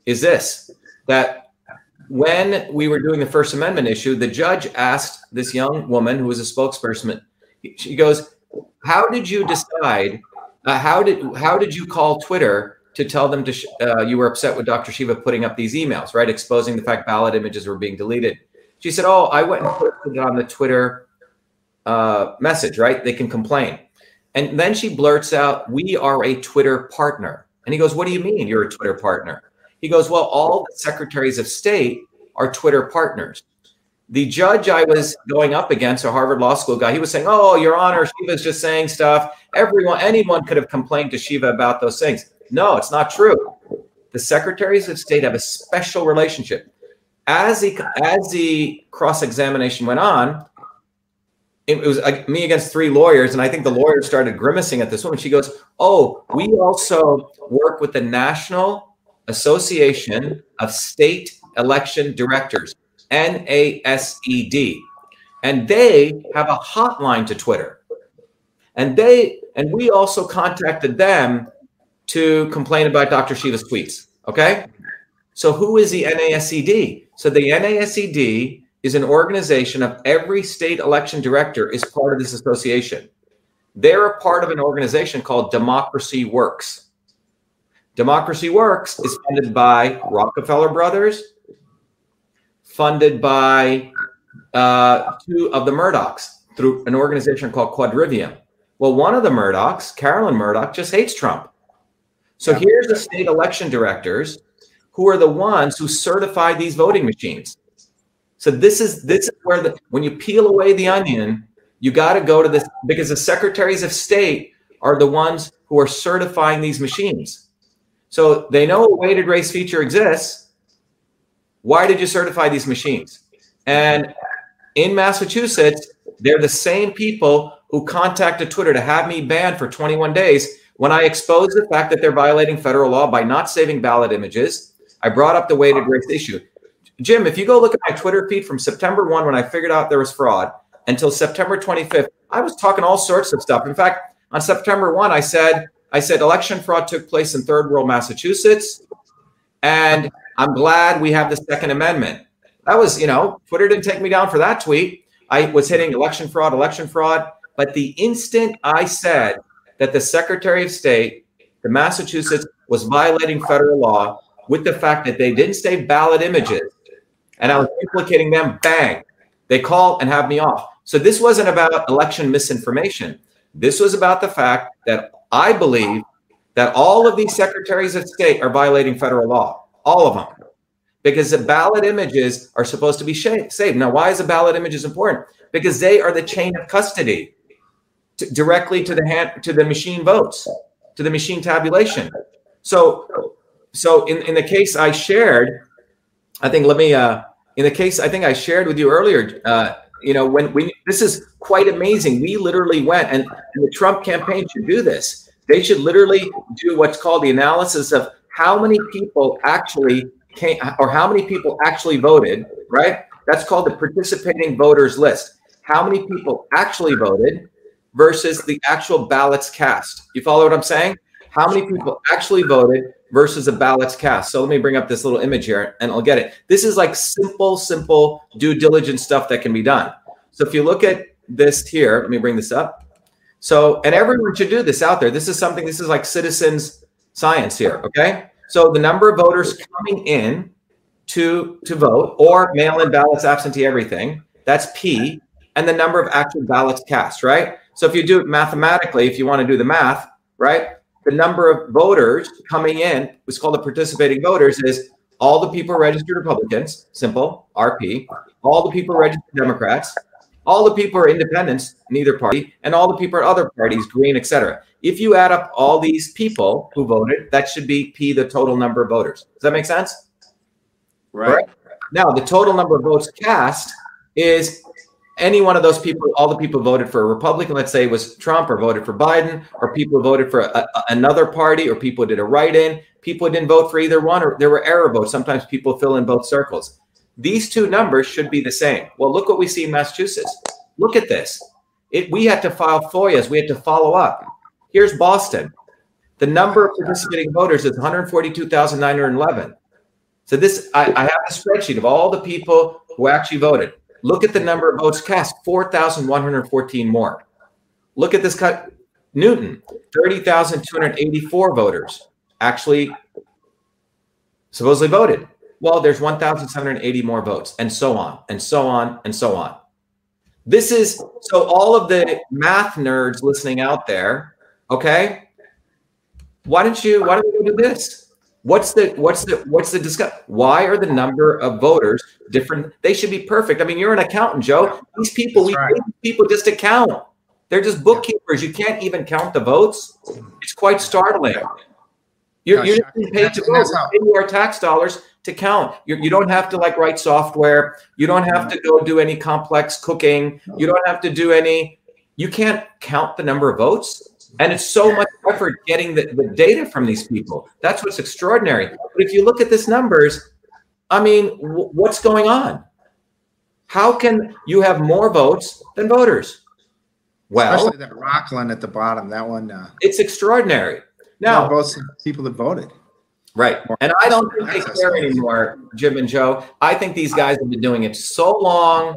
Speaker 3: is this that when we were doing the First Amendment issue, the judge asked this young woman who was a spokesperson. She goes, "How did you decide? Uh, how did how did you call Twitter to tell them to sh- uh, you were upset with Dr. Shiva putting up these emails, right, exposing the fact ballot images were being deleted?" She said, "Oh, I went and put it on the Twitter uh, message, right? They can complain." And then she blurts out, "We are a Twitter partner." And he goes, "What do you mean you're a Twitter partner?" He goes, Well, all the secretaries of state are Twitter partners. The judge I was going up against, a Harvard Law School guy, he was saying, Oh, Your Honor, Shiva's just saying stuff. Everyone, anyone could have complained to Shiva about those things. No, it's not true. The secretaries of state have a special relationship. As the, as the cross examination went on, it was like me against three lawyers, and I think the lawyer started grimacing at this woman. She goes, "Oh, we also work with the National Association of State Election Directors, NASED. And they have a hotline to Twitter. And they and we also contacted them to complain about Dr. Shiva's tweets. Okay. So who is the NASED? So the NASED is an organization of every state election director is part of this association. They're a part of an organization called Democracy Works. Democracy Works is funded by Rockefeller Brothers, funded by uh, two of the Murdochs through an organization called Quadrivium. Well, one of the Murdochs, Carolyn Murdoch, just hates Trump. So yeah. here's the state election directors who are the ones who certify these voting machines. So this is this is where the when you peel away the onion, you got to go to this because the secretaries of state are the ones who are certifying these machines. So they know a weighted race feature exists. Why did you certify these machines? And in Massachusetts, they're the same people who contacted Twitter to have me banned for 21 days when I exposed the fact that they're violating federal law by not saving ballot images. I brought up the weighted race issue. Jim, if you go look at my Twitter feed from September 1 when I figured out there was fraud until September 25th, I was talking all sorts of stuff. In fact, on September 1, I said I said election fraud took place in third world Massachusetts. And I'm glad we have the Second Amendment. That was, you know, Twitter didn't take me down for that tweet. I was hitting election fraud, election fraud. But the instant I said that the Secretary of State, the Massachusetts, was violating federal law with the fact that they didn't save ballot images and I was implicating them, bang, they call and have me off. So this wasn't about election misinformation. This was about the fact that I believe that all of these secretaries of state are violating federal law, all of them, because the ballot images are supposed to be saved. Now, why is the ballot images important? Because they are the chain of custody to, directly to the hand to the machine votes, to the machine tabulation. So, so in, in the case I shared, I think let me uh, in the case I think I shared with you earlier. Uh, you know, when we this is quite amazing. We literally went, and, and the Trump campaign should do this. They should literally do what's called the analysis of how many people actually came or how many people actually voted, right? That's called the participating voters list. How many people actually voted versus the actual ballots cast. You follow what I'm saying? How many people actually voted versus a ballots cast? So let me bring up this little image here and I'll get it. This is like simple, simple due diligence stuff that can be done. So if you look at this here, let me bring this up. So, and everyone should do this out there. This is something, this is like citizens science here. Okay. So the number of voters coming in to, to vote or mail in ballots, absentee, everything, that's P, and the number of actual ballots cast, right? So if you do it mathematically, if you want to do the math, right, the number of voters coming in, what's called the participating voters, is all the people registered Republicans, simple, RP, all the people registered Democrats, all the people are independents in either party, and all the people are other parties, green, etc. If you add up all these people who voted, that should be P, the total number of voters. Does that make sense?
Speaker 4: Right. right.
Speaker 3: Now, the total number of votes cast is any one of those people, all the people voted for a Republican, let's say was Trump, or voted for Biden, or people voted for a, a, another party, or people did a write in. People didn't vote for either one, or there were error votes. Sometimes people fill in both circles. These two numbers should be the same. Well, look what we see in Massachusetts. Look at this. It, we had to file FOIAs. We had to follow up. Here's Boston. The number of participating voters is 142,911. So this, I, I have a spreadsheet of all the people who actually voted. Look at the number of votes cast, 4,114 more. Look at this cut. Newton, 30,284 voters actually supposedly voted. Well, there's 1,780 more votes, and so on, and so on, and so on. This is so all of the math nerds listening out there, okay? Why don't you why don't we do this? What's the what's the what's the discuss? Why are the number of voters different? They should be perfect. I mean, you're an accountant, Joe. These people, That's we right. people just to count. They're just bookkeepers. You can't even count the votes. It's quite startling. You're, you're paid to vote. Pay our tax dollars to count. You're, you do not have to like write software. You don't have to go do any complex cooking. You don't have to do any. You can't count the number of votes. And it's so much effort getting the, the data from these people. That's what's extraordinary. But if you look at these numbers, I mean, w- what's going on? How can you have more votes than voters?
Speaker 5: Well, especially that Rockland at the bottom, that one. Uh,
Speaker 3: it's extraordinary. Now,
Speaker 5: both people that voted.
Speaker 3: Right. And I don't think they care anymore, Jim and Joe. I think these guys have been doing it so long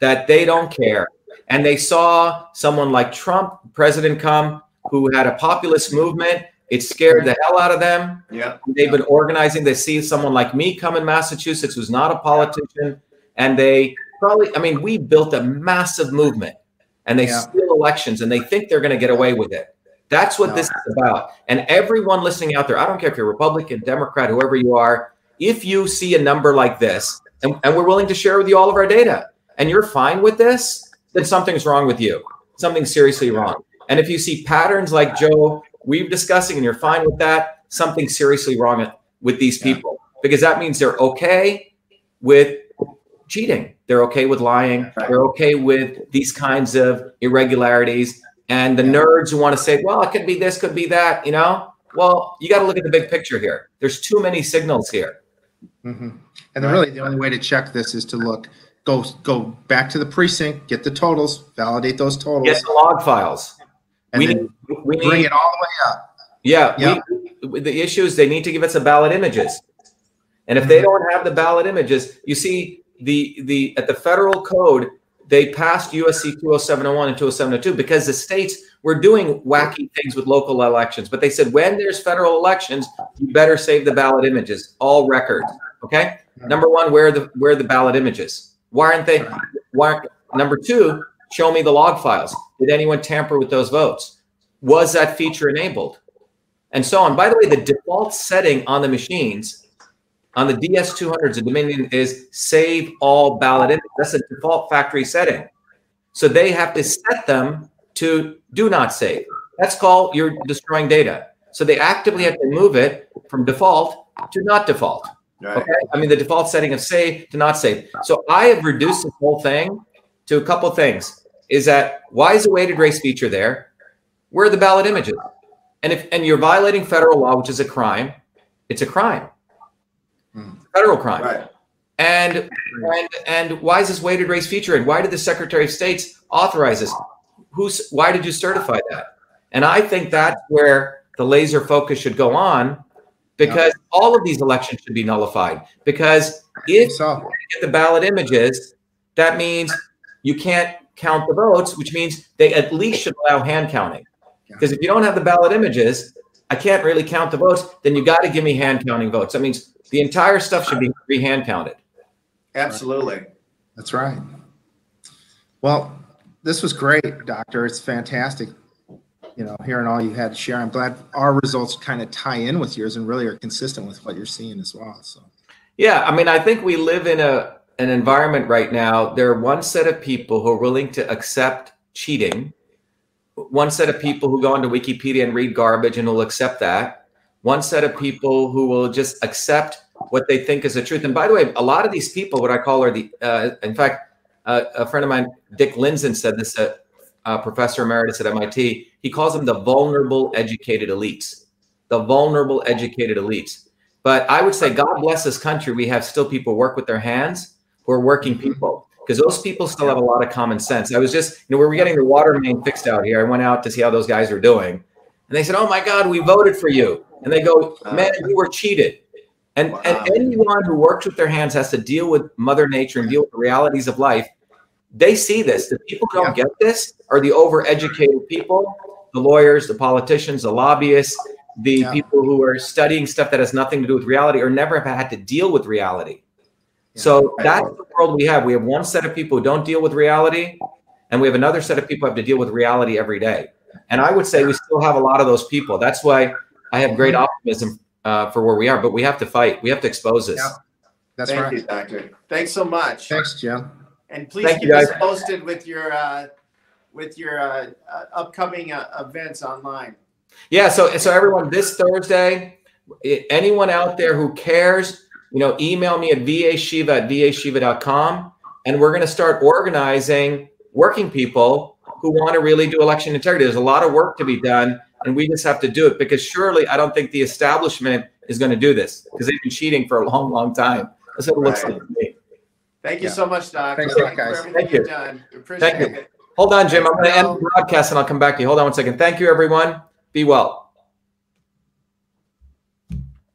Speaker 3: that they don't care. And they saw someone like Trump, president, come who had a populist movement. It scared the hell out of them.
Speaker 4: Yeah.
Speaker 3: They've been organizing. They see someone like me come in Massachusetts who's not a politician. And they probably, I mean, we built a massive movement and they yeah. steal elections and they think they're going to get away with it. That's what no. this is about. And everyone listening out there, I don't care if you're Republican, Democrat, whoever you are, if you see a number like this, and, and we're willing to share with you all of our data, and you're fine with this, then something's wrong with you. Something's seriously wrong. And if you see patterns like Joe we've discussing and you're fine with that, something seriously wrong with these people because that means they're okay with cheating. They're okay with lying. They're okay with these kinds of irregularities. And the nerds who want to say, well, it could be this, could be that, you know, well, you got to look at the big picture here. There's too many signals here.
Speaker 5: Mm-hmm. And really, the only way to check this is to look, go go back to the precinct, get the totals, validate those totals,
Speaker 3: get the log files.
Speaker 5: We need, we bring need, it all the way up.
Speaker 3: Yeah, yep. we, the issue is they need to give us the ballot images, and if mm-hmm. they don't have the ballot images, you see the the at the federal code they passed USC 20701 and 20702 because the states were doing wacky things with local elections. But they said when there's federal elections, you better save the ballot images, all records. Okay. Number one, where are the where are the ballot images? Why aren't they? Why? Number two, show me the log files. Did anyone tamper with those votes? Was that feature enabled? And so on. By the way, the default setting on the machines on the DS200s, the Dominion is save all ballot images. That's a default factory setting. So they have to set them to do not save. That's called you're destroying data. So they actively have to move it from default to not default. Right. Okay. I mean, the default setting of save to not save. So I have reduced this whole thing to a couple things. Is that why is the weighted race feature there? Where are the ballot images? And if and you're violating federal law, which is a crime, it's a crime hmm. federal crime.
Speaker 4: Right.
Speaker 3: And and and why is this weighted race feature? And why did the Secretary of State authorize this? Who's why did you certify that? And I think that's where the laser focus should go on because yeah. all of these elections should be nullified. Because if so. you get the ballot images, that means you can't count the votes, which means they at least should allow hand counting. Because if you don't have the ballot images, I can't really count the votes, then you got to give me hand counting votes. That means the entire stuff should be re-hand counted.
Speaker 4: Absolutely.
Speaker 5: That's right. Well, this was great, Doctor. It's fantastic. You know, hearing all you had to share. I'm glad our results kind of tie in with yours and really are consistent with what you're seeing as well. So,
Speaker 3: yeah, I mean, I think we live in a an environment right now. There are one set of people who are willing to accept cheating, one set of people who go onto Wikipedia and read garbage and will accept that, one set of people who will just accept what they think is the truth. And by the way, a lot of these people, what I call are the, uh, in fact, uh, a friend of mine, Dick Lindzen, said this, uh, uh professor emeritus at MIT. He calls them the vulnerable educated elites, the vulnerable educated elites. But I would say, God bless this country. We have still people work with their hands who are working mm-hmm. people. because those people still have a lot of common sense. I was just, you know, we were getting the water main fixed out here. I went out to see how those guys are doing, and they said, "Oh my God, we voted for you," and they go, "Man, you were cheated." And,
Speaker 4: Wow.
Speaker 3: and anyone who works with their hands has to deal with Mother Nature and deal with the realities of life. They see this. The people who don't get this are the overeducated people, the lawyers, the politicians, the lobbyists, the
Speaker 5: Yeah.
Speaker 3: people who are studying stuff that has nothing to do with reality or never have had to deal with reality. So that's the world we have. We have one set of people who don't deal with reality, and we have another set of people who have to deal with reality every day. And I would say we still have a lot of those people. That's why I have great optimism uh, for where we are. But we have to fight. We have to expose this.
Speaker 5: Yeah. That's
Speaker 4: Thank
Speaker 5: right.
Speaker 4: you, Doctor. Thanks so much.
Speaker 5: Thanks, Jim.
Speaker 4: And please
Speaker 3: Thank
Speaker 4: keep
Speaker 3: you,
Speaker 4: us posted with your uh, with your uh, uh, upcoming uh, events online.
Speaker 3: Yeah. So, so everyone, this Thursday, anyone out there who cares, you know, email me at vashiva at vashiva.com. And we're going to start organizing working people who want to really do election integrity. There's a lot of work to be done, and we just have to do it because surely I don't think the establishment is going to do this because they've been cheating for a long, long time. That's what it looks
Speaker 4: Right.
Speaker 3: like to me.
Speaker 4: Thank you
Speaker 5: Yeah.
Speaker 4: so much, Doc.
Speaker 5: Thanks a lot, guys.
Speaker 4: everything
Speaker 3: Thank you.
Speaker 4: you've done. Appreciate
Speaker 3: Thank you.
Speaker 4: it.
Speaker 3: Hold on, Jim. I'm going to end the broadcast and I'll come back to you. Hold on one second. Thank you, everyone. Be well.